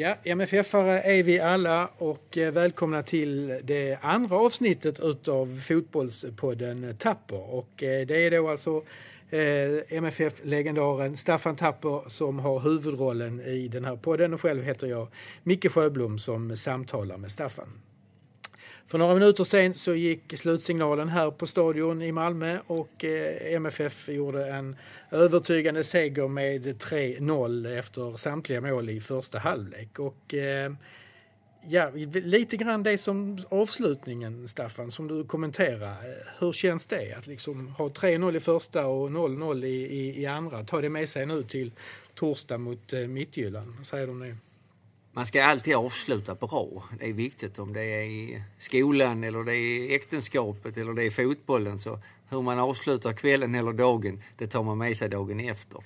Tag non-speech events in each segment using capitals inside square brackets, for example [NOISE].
Ja, MFF-are är vi alla och eh, välkomna till det andra avsnittet utav fotbollspodden Tapper. Och eh, det är då alltså eh, MFF-legendaren Staffan Tapper som har huvudrollen i den här podden och själv heter jag Micke Sjöblom som samtalar med Staffan. För några minuter sen så gick slutsignalen här på stadion i Malmö och eh, MFF gjorde en övertygande seger med 3-0 efter samtliga mål i första halvlek. Och, eh, ja, lite grann det som avslutningen, Staffan, som du kommenterar. Hur känns det att liksom ha 3-0 i första och 0-0 i, i, i, andra? Ta det med sig nu till torsdag mot Midtjylland. Mittjylland. Vad säger du om det? Man ska alltid avsluta bra. Det är viktigt om det är i skolan eller det är äktenskapet eller det är fotbollen. Så hur man avslutar kvällen eller dagen, det tar man med sig dagen efter.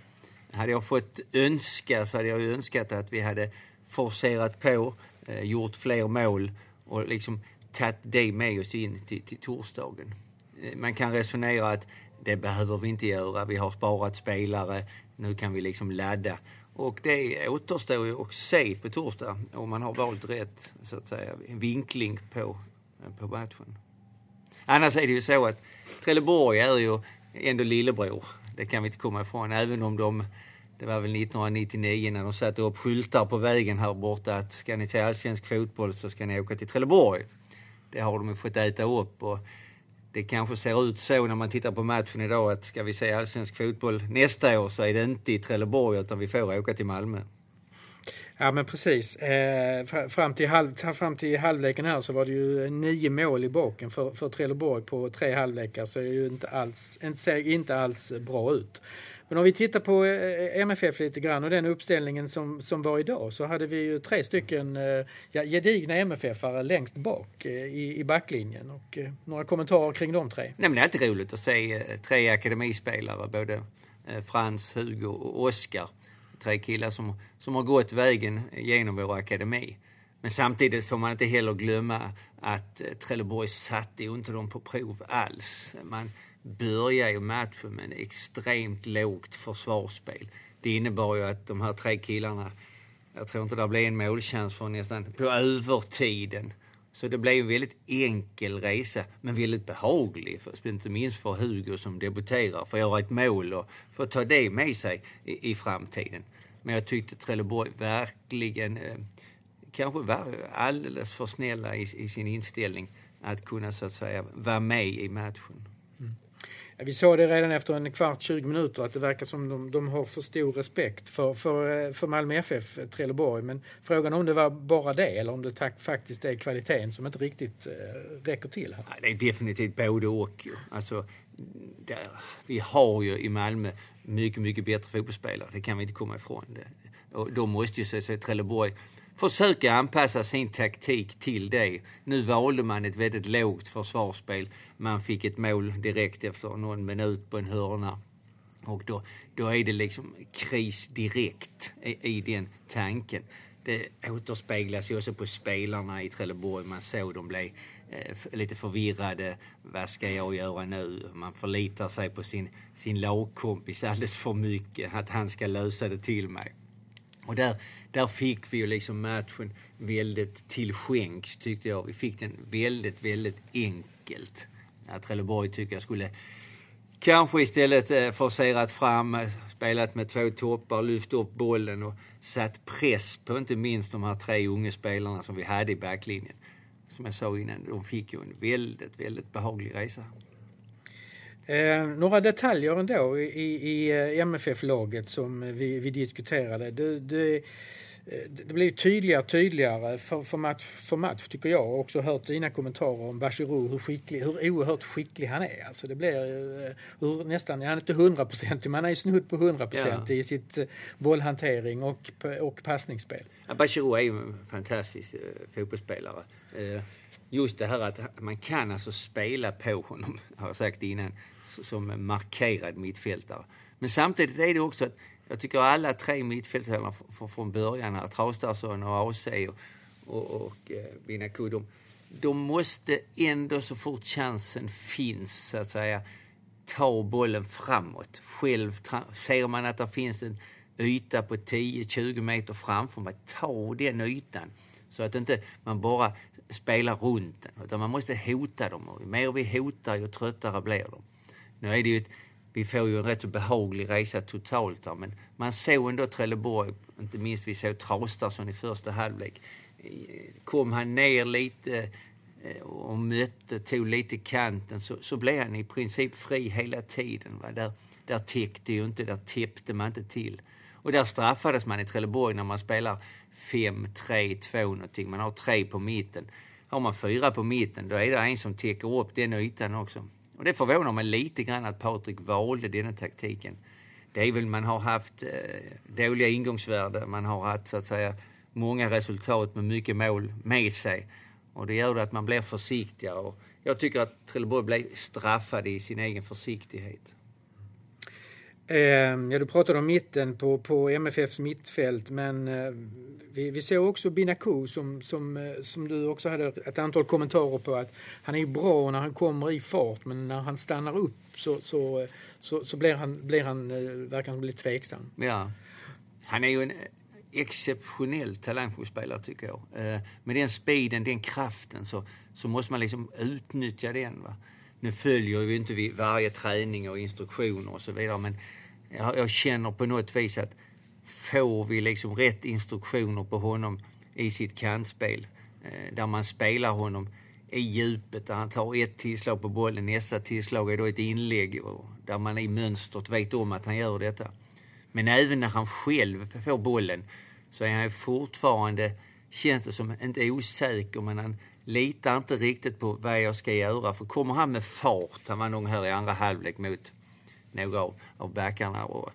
Hade jag fått önska så hade jag önskat att vi hade forcerat på, eh, gjort fler mål och liksom tagit det med oss in till, till torsdagen. Eh, man kan resonera att det behöver vi inte göra, vi har sparat spelare, nu kan vi liksom ladda. Och det återstår ju att se på torsdag om man har valt rätt så att säga, vinkling på, på matchen. Annars är det ju så att Trelleborg är ju ändå lillebror. Det kan vi inte komma ifrån. Även om de, det var väl 1999 när de satte upp skyltar på vägen här borta att ska ni se allsvensk fotboll så ska ni åka till Trelleborg. Det har de ju fått äta upp och det kanske ser ut så när man tittar på matchen idag att ska vi se allsvensk fotboll nästa år så är det inte i Trelleborg utan vi får åka till Malmö. Ja men precis. Eh, fram, till halv, fram till halvleken här så var det ju nio mål i baken för, för Trelleborg på tre halvlekar så det är ju inte alls, inte, inte alls bra ut. Men om vi tittar på eh, eh, MFF lite grann och den uppställningen som, som var idag så hade vi ju tre stycken eh, ja, gedigna MFF-are längst bak i, i backlinjen. Och, några kommentarer kring de tre? Nej, men det är alltid roligt att se tre akademispelare, både Frans, Hugo och Oskar. Tre killar som, som har gått vägen genom vår akademi. Men samtidigt får man inte heller glömma att Trelleborg satte ju inte dem på prov alls. Man, började ju matchen med en extremt lågt försvarsspel. Det innebar ju att de här tre killarna, jag tror inte det blev en målchans för nästan på övertiden. Så det blev en väldigt enkel resa, men väldigt behaglig. För, inte minst för Hugo som debuterar, för att göra ett mål och få ta det med sig i, i framtiden. Men jag tyckte Trelleborg verkligen eh, kanske var alldeles för snälla i, i, sin inställning att kunna så att säga vara med i matchen. Vi såg det redan efter en kvart, 20 minuter att det verkar som de, de har för stor respekt för, för, eh, för Malmö FF, eh, Trelleborg. Men frågan om det var bara det eller om det tack, faktiskt är kvaliteten som inte riktigt eh, räcker till. Här. det är definitivt både och. Alltså, där, vi har ju i Malmö mycket, mycket bättre fotbollsspelare. Det kan vi inte komma ifrån. Det. Och då måste ju så, så Trelleborg försöka anpassa sin taktik till det. Nu valde man ett väldigt lågt försvarsspel. Man fick ett mål direkt efter någon minut på en hörna. Och då, då är det liksom kris direkt i, i den tanken. Det återspeglas ju också på spelarna i Trelleborg. Man såg de blev Eh, lite förvirrade. Vad ska jag göra nu? Man förlitar sig på sin, sin lagkompis alldeles för mycket. Att han ska lösa det till mig. Och där, där fick vi ju liksom matchen väldigt till skänks tyckte jag. Vi fick den väldigt, väldigt enkelt. Att Trelleborg tycker jag skulle kanske istället eh, forcerat fram, spelat med två toppar, lyft upp bollen och satt press på inte minst de här tre unga spelarna som vi hade i backlinjen. Som jag sa innan, de fick ju en väldigt, väldigt behaglig resa. Eh, några detaljer ändå i, i eh, MFF-laget som vi, vi diskuterade. Du, du, det blir tydligare och tydligare för, för, match, för match tycker jag. Har också hört dina kommentarer om Bachirou, hur, skicklig, hur oerhört skicklig han är. Alltså det blir hur, nästan, han är inte hundraprocentig, men han är snudd på hundraprocentig ja. i sitt bollhantering och, och passningsspel. Ja, Bachirou är ju en fantastisk fotbollsspelare. Just det här att man kan alltså spela på honom, [LAUGHS] har jag sagt innan som markerad mittfältare. Men samtidigt är det också att jag tycker alla tre mittfältarna från början, här, Traustason och AC och, och, och eh, Binaku, de, de måste ändå så fort chansen finns, så att säga, ta bollen framåt. Själv ser man att det finns en yta på 10-20 meter framför mig. Ta den ytan. Så att inte man bara spelar runt den. Utan man måste hota dem. Och ju mer vi hotar, ju tröttare blir de. Nu är det ju ett, vi får ju en rätt så behaglig resa totalt där, men man såg ändå Trelleborg, inte minst vi såg Traustason i första halvlek. Kom han ner lite eh, och mötte, tog lite kanten så, så blev han i princip fri hela tiden. Va? Där, där täckte ju inte, där täppte man inte till. Och där straffades man i Trelleborg när man spelar 5-3-2 någonting. Man har tre på mitten. Har man fyra på mitten, då är det en som täcker upp den ytan också. Och det förvånar mig lite grann att Patrik valde den taktiken. Det är väl man har haft eh, dåliga ingångsvärden, man har haft så att säga många resultat med mycket mål med sig. Och det gör att man blir försiktigare. Och jag tycker att Trelleborg blev straffade i sin egen försiktighet. Ehm, ja, du pratade om mitten på, på MFFs mittfält, men eh, vi, vi såg också Binako som, som, eh, som du också hade ett antal kommentarer på. att Han är bra när han kommer i fart, men när han stannar upp så, så, eh, så, så blir han, blir han, verkar han bli tveksam. Ja, han är ju en exceptionell talangfotbollsspelare tycker jag. Med den speeden, den kraften så, så måste man liksom utnyttja den. Va? Nu följer ju inte vi varje träning och instruktioner och så vidare men jag, jag känner på något vis att får vi liksom rätt instruktioner på honom i sitt kantspel eh, där man spelar honom i djupet, där han tar ett tillslag på bollen, nästa tillslag är då ett inlägg och där man i mönstret vet om att han gör detta. Men även när han själv får bollen så är han fortfarande, känns det som, inte osäker men han litar inte riktigt på vad jag ska göra. För kommer han med fart, han var nog här i andra halvlek mot några av, av backarna. Och,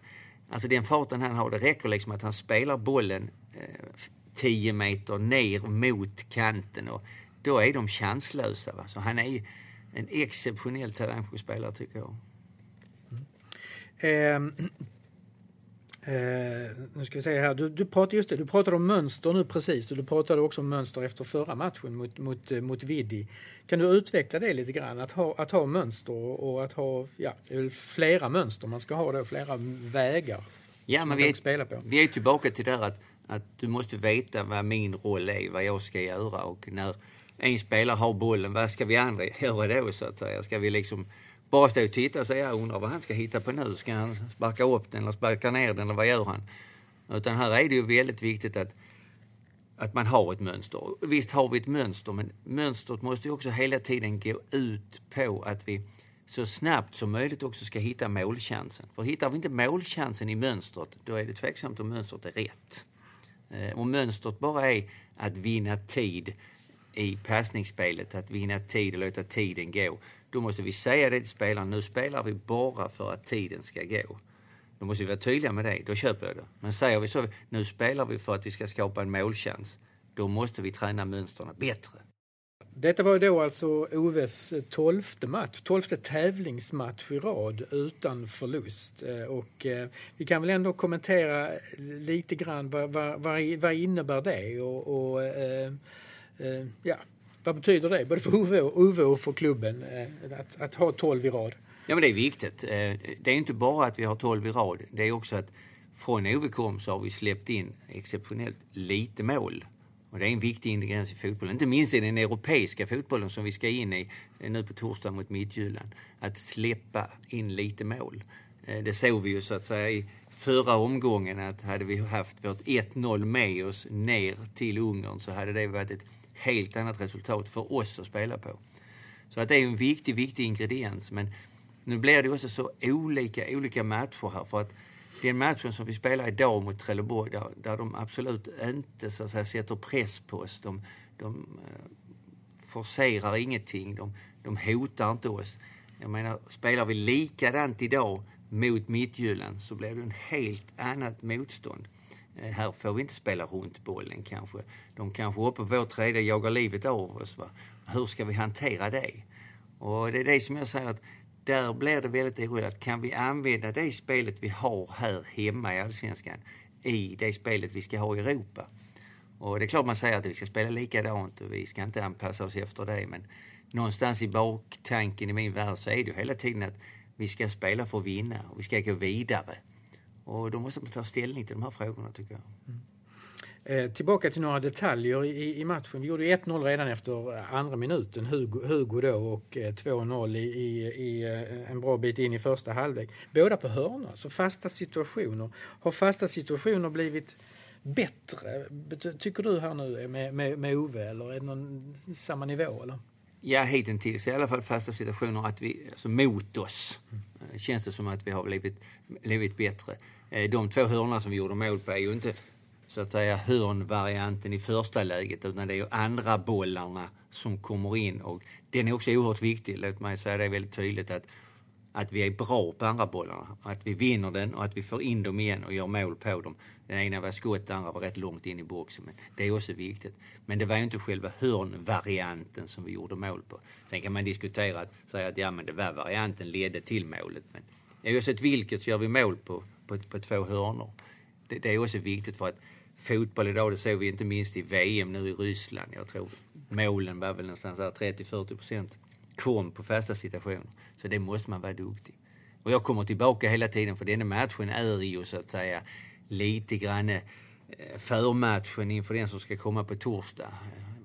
alltså den farten han har, det räcker liksom att han spelar bollen eh, meter ner mot kanten och då är de chanslösa. Va? Så han är en exceptionell talangspelare tycker jag. Mm. Eh, Eh, nu ska vi se här. Du, du, pratade, just det, du pratade om mönster nu precis du pratade också om mönster efter förra matchen mot, mot, eh, mot Vidi. Kan du utveckla det lite grann? Att ha, att ha mönster och att ha ja, flera mönster man ska ha då, flera vägar. Ja, men vi är, vi är tillbaka till det där att, att du måste veta vad min roll är, vad jag ska göra och när en spelare har bollen, vad ska vi andra [LAUGHS] göra då så att säga? Ska vi liksom bara stå och titta och säga jag undrar vad han ska hitta på nu. Ska han sparka upp den eller sparka ner den eller vad gör han? Utan här är det ju väldigt viktigt att, att man har ett mönster. Visst har vi ett mönster men mönstret måste ju också hela tiden gå ut på att vi så snabbt som möjligt också ska hitta målchansen. För hittar vi inte målchansen i mönstret då är det tveksamt om mönstret är rätt. Eh, om mönstret bara är att vinna tid i passningsspelet, att vinna tid och låta tiden gå då måste vi säga det till spelaren, nu spelar vi bara för att tiden ska gå. Då måste vi vara tydliga med det, då köper jag det. Men säger vi så, nu spelar vi för att vi ska skapa en målchans, då måste vi träna mönstren bättre. Detta var då alltså Oves tolfte match, tolfte tävlingsmatch i rad utan förlust. Eh, och eh, vi kan väl ändå kommentera lite grann vad, vad, vad innebär det och, och eh, ja, vad betyder det både för Ove och, Ove och för klubben eh, att, att ha 12 i rad? Ja, men det är viktigt. Eh, det är inte bara att vi har 12 i rad. Det är också att från Ove kom så har vi släppt in exceptionellt lite mål. Och det är en viktig ingrediens i fotbollen, inte minst i den europeiska fotbollen som vi ska in i eh, nu på torsdag mot Midtjylland. Att släppa in lite mål. Det såg vi ju så att säga i förra omgången att hade vi haft vårt 1-0 med oss ner till Ungern så hade det varit ett helt annat resultat för oss att spela på. Så att det är en viktig, viktig ingrediens. Men nu blir det också så olika, olika matcher här. För att den matchen som vi spelar idag mot Trelleborg, där, där de absolut inte så att säga, sätter press på oss. De, de eh, forcerar ingenting, de, de hotar inte oss. Jag menar, spelar vi likadant idag mot Midtjylland så blir det en helt annat motstånd. Eh, här får vi inte spela runt bollen kanske. De kanske uppe på vår tredje jagar livet av oss. Va? Hur ska vi hantera det? Och det är det som jag säger att där blir det väldigt oroligt. Kan vi använda det spelet vi har här hemma i Allsvenskan i det spelet vi ska ha i Europa? Och det är klart man säger att vi ska spela likadant och vi ska inte anpassa oss efter det. Men någonstans i baktanken i min värld så är det ju hela tiden att vi ska spela för att vinna och vi ska gå vidare. Och då måste man ta ställning till de här frågorna tycker jag. Mm. Eh, tillbaka till några detaljer i, i matchen. Vi gjorde 1-0 redan efter andra minuten, Hugo, Hugo då, och 2-0 eh, i, i, i, eh, en bra bit in i första halvlek. Båda på hörna, så fasta situationer. Har fasta situationer blivit bättre, tycker du här nu med, med, med Ove, eller är det någon samma nivå? Eller? Ja, hittills i alla fall fasta situationer att vi, alltså mot oss, mm. känns det som att vi har blivit, blivit bättre. Eh, de två hörna som vi gjorde mål på är ju inte så att säga hörnvarianten i första läget utan det är ju andra bollarna som kommer in och den är också oerhört viktig. Låt mig säga det väldigt tydligt att, att vi är bra på andra bollarna. Att vi vinner den och att vi får in dem igen och gör mål på dem. Den ena var skott, den andra var rätt långt in i boxen. Men det är också viktigt. Men det var ju inte själva hörnvarianten som vi gjorde mål på. Sen kan man diskutera att säga att ja, men det var varianten ledde till målet. Men oavsett vilket så gör vi mål på, på, på två hörnor. Det, det är också viktigt för att fotboll idag, det såg vi inte minst i VM nu i Ryssland. Jag tror målen var väl någonstans 30-40 procent kom på fasta situationer. Så det måste man vara duktig. Och jag kommer tillbaka hela tiden för denna matchen är ju så att säga lite grann eh, förmatchen inför den som ska komma på torsdag.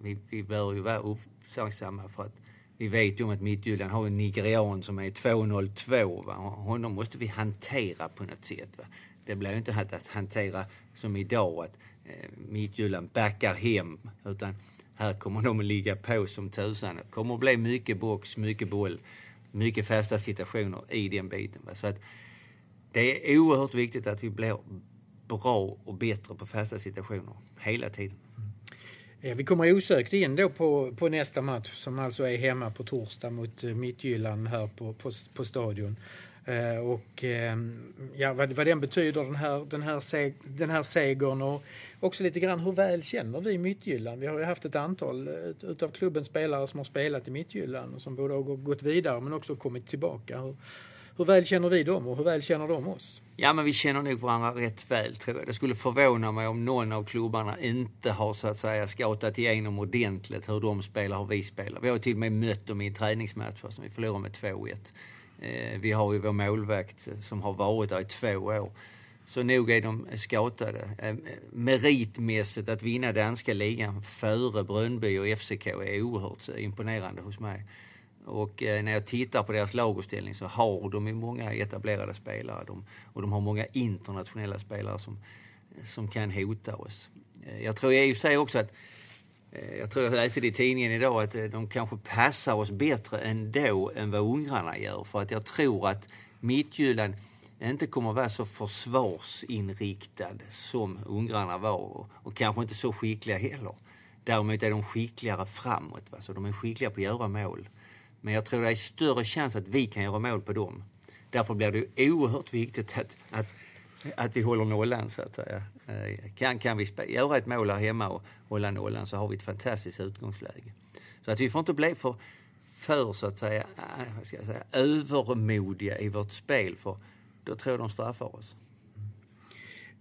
Vi, vi bör ju vara uppmärksamma för att vi vet ju om att Midtjylland har en nigerian som är 202. Va? Honom måste vi hantera på något sätt. Va? Det blir ju inte att hantera som idag att eh, Midtjylland backar hem. Utan här kommer de att ligga på som tusan. Det kommer att bli mycket box, mycket boll, mycket fasta situationer i den biten. Va? Så att det är oerhört viktigt att vi blir bra och bättre på fasta situationer hela tiden. Vi kommer osökt in då på, på nästa match som alltså är hemma på torsdag mot eh, Midtjylland här på, på, på stadion. Eh, och eh, ja, vad, vad den betyder, den här, den, här seg, den här segern och också lite grann hur väl känner vi Midtjylland? Vi har ju haft ett antal eh, utav klubbens spelare som har spelat i Mittjylland och som både har gått vidare men också kommit tillbaka. Hur, hur väl känner vi dem och hur väl känner de oss? Ja, men vi känner nog varandra rätt väl tror jag. Det skulle förvåna mig om någon av klubbarna inte har så att säga scoutat igenom ordentligt hur de spelar, hur vi spelar. Vi har till och med mött dem i en träningsmatch som vi förlorade med 2-1. Eh, vi har ju vår målvakt som har varit där i två år. Så nog är de scoutade. Eh, meritmässigt att vinna danska ligan före Brönnby och FCK är oerhört imponerande hos mig. Och eh, när jag tittar på deras laguppställning så har de ju många etablerade spelare. De, och de har många internationella spelare som, som kan hota oss. Eh, jag tror i och för sig också att eh, jag tror jag läste det i tidningen idag att de kanske passar oss bättre ändå än vad ungrarna gör. För att jag tror att Midtjylland inte kommer att vara så försvarsinriktad som ungrarna var och, och kanske inte så skickliga heller. Däremot är de skickligare framåt, va? så de är skickliga på att göra mål. Men jag tror det är större chans att vi kan göra mål på dem. Därför blir det oerhört viktigt att, att, att vi håller nollan så att säga. Eh, kan, kan vi göra ett mål här hemma och hålla nollan så har vi ett fantastiskt utgångsläge. Så att vi får inte bli för, för så att säga, eh, vad ska jag säga, övermodiga i vårt spel för då tror jag de straffar oss.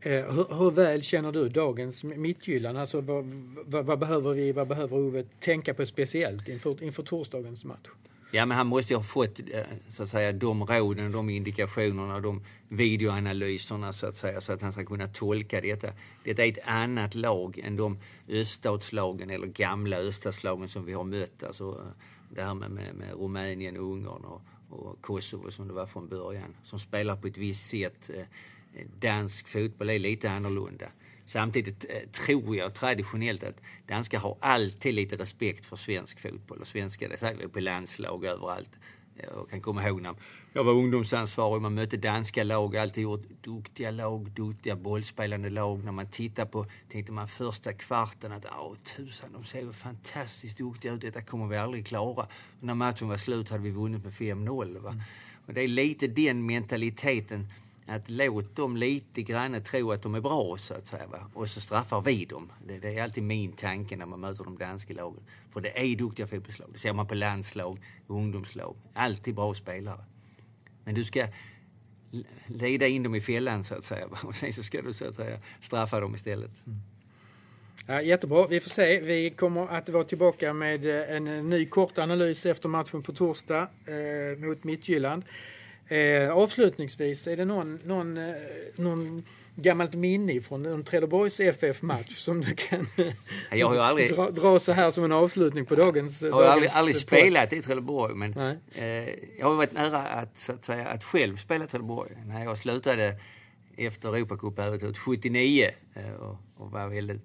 Eh, hur, hur, väl känner du dagens Mittgyllan? Alltså, vad, vad, vad, behöver vi, vad behöver Ove tänka på speciellt inför, inför torsdagens match? Ja, men han måste ju ha fått eh, så att säga, de råden, de indikationerna, de videoanalyserna så att säga, så att han ska kunna tolka detta. Detta är ett annat lag än de öststatslagen eller gamla öststatslagen som vi har mött. Alltså eh, det här med, med, med Rumänien, Ungern och, och, Kosovo som det var från början. Som spelar på ett visst sätt. Eh, dansk fotboll är lite annorlunda. Samtidigt eh, tror jag traditionellt att danskar har alltid lite respekt för svensk fotboll och svenska, det säger vi på landslag överallt. Jag kan komma ihåg när jag var ungdomsansvarig, man mötte danska lag, alltid gjort duktiga lag, duktiga bollspelande lag. När man tittar på, tänkte man första kvarten att åh tusan, de ser ju fantastiskt duktiga ut, detta kommer vi aldrig klara. Och när matchen var slut hade vi vunnit med 5-0. Mm. Och det är lite den mentaliteten att låt dem lite grann tro att de är bra så att säga. Va? Och så straffar vi dem. Det, det, är alltid min tanke när man möter de danska lagen. För det är duktiga fotbollslag. Det ser man på landslag, ungdomslag. Alltid bra spelare. Men du ska leda in dem i fällan så att säga. Och sen så ska du så att säga straffa dem istället. Mm. Ja, jättebra. Vi får se. Vi kommer att vara tillbaka med eh, en eh, ny kort analys efter matchen på torsdag eh, mot Midtjylland. Eh, avslutningsvis, är det någon, någon, eh, någon gammalt minne från en Trelleborgs FF-match som du kan jag har aldrig, dra, dra så här som en avslutning på dagens Jag har aldrig, aldrig spelat i Trelleborg men eh, jag har varit nära att, så att, säga, att själv spela i Trelleborg. När jag slutade efter Europacupäventyret 79 eh, och, och var väldigt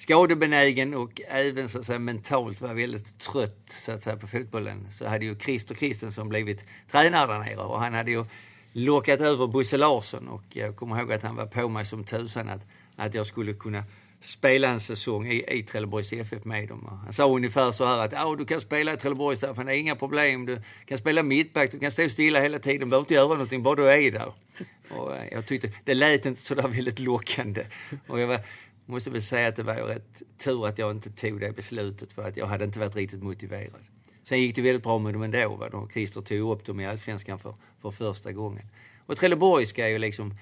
skadebenägen och även så att säga, mentalt var väldigt trött så att säga, på fotbollen så hade ju Christer Kristensson blivit tränare där nere och han hade ju lockat över Bosse Larsson och jag kommer ihåg att han var på mig som tusan att, att jag skulle kunna spela en säsong i, i Trelleborgs FF med dem. Han sa ungefär så här att oh, du kan spela i Trelleborg Staffan, det är inga problem. Du kan spela mittback, du kan stå stilla hela tiden, du behöver inte göra någonting, bara du är där. Och eh, jag tyckte det lät inte så där väldigt lockande. Och jag var, måste väl säga att det var rätt tur att jag inte tog det beslutet för att jag hade inte varit riktigt motiverad. Sen gick det väldigt bra med dem ändå. Va? De, Christer tog upp dem i Allsvenskan för, för första gången. Och Trelleborg ska ju liksom,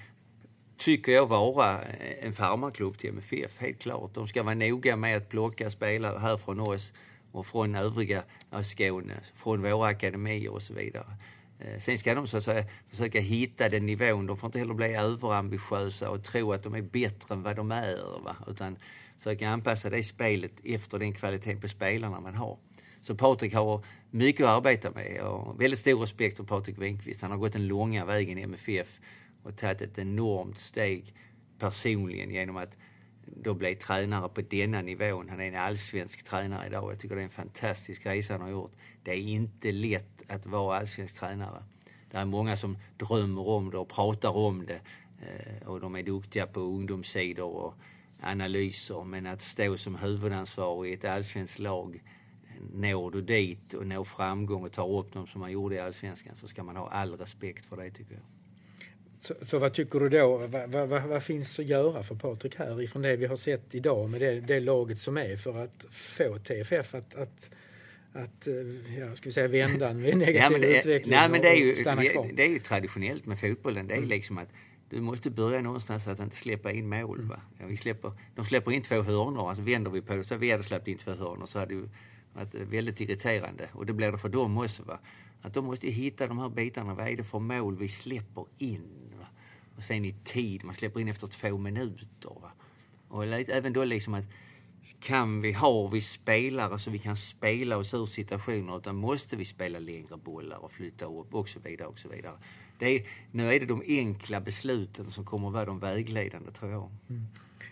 tycker jag, vara eh, en farmarklubb till MFF, helt klart. De ska vara noga med att plocka spelare här från oss och från övriga eh, Skåne, från våra akademier och så vidare. Eh, sen ska de så att säga, försöka hitta den nivån. De får inte heller bli överambitiösa och tro att de är bättre än vad de är. Va? Utan försöka anpassa det spelet efter den kvaliteten på spelarna man har. Så Patrik har mycket att arbeta med. Och väldigt stor respekt för Patrik Winqvist. Han har gått den långa vägen i MFF och tagit ett enormt steg personligen genom att då bli tränare på denna nivån. Han är en allsvensk tränare idag. Jag tycker det är en fantastisk resa han har gjort. Det är inte lätt att vara allsvensk tränare. Det är många som drömmer om det och pratar om det. Eh, och de är duktiga på ungdomssidor och analyser. Men att stå som huvudansvarig i ett allsvenskt lag når du dit och når framgång och tar upp dem som man gjorde i Allsvenskan så ska man ha all respekt för det tycker jag. Så, så vad tycker du då, vad, vad, vad, finns att göra för Patrik här ifrån det vi har sett idag med det, det laget som är för att få TFF att, att att eh, ja, ska vi säga, vända en [LAUGHS] negativ ja, det, utveckling nej, men det är, ju, det, det, är ju traditionellt med fotbollen. Det är mm. liksom att du måste börja någonstans att inte släppa in mål. Va? Ja, vi släpper, de släpper in två hörnor, alltså vänder vi på det så vi hade släppt in två hörnor så hade det är väldigt irriterande. Och det blir det för dem också. Va? Att de måste hitta de här bitarna. Vad är det för mål vi släpper in? Va? Och sen i tid. Man släpper in efter två minuter. Va? Och även då liksom att kan vi, har vi spelare så vi kan spela oss ur situationer utan måste vi spela längre bollar och flytta upp och så vidare och så vidare. Det är, nu är det de enkla besluten som kommer att vara de vägledande tror jag. Mm.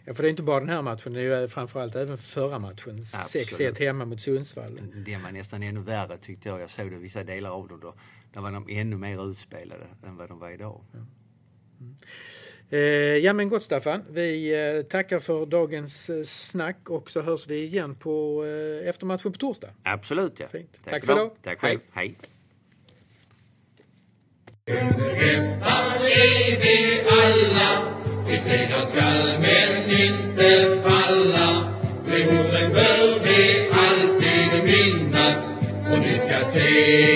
Ja, för det är inte bara den här matchen, det är ju framförallt även förra matchen. 6-1 hemma mot Sundsvall. Det var nästan ännu värre tyckte jag. Jag såg det vissa delar av dem då. Där var de ännu mer utspelade än vad de var idag. Ja, mm. eh, ja men gott Staffan. Vi eh, tackar för dagens eh, snack och så hörs vi igen på eh, eftermatchen på torsdag. Absolut ja. Fint. Tack, Tack för idag. Tack själv. Hej. Hej. Vi segrar skall men inte falla Behoven bör vi alltid minnas Och ni ska se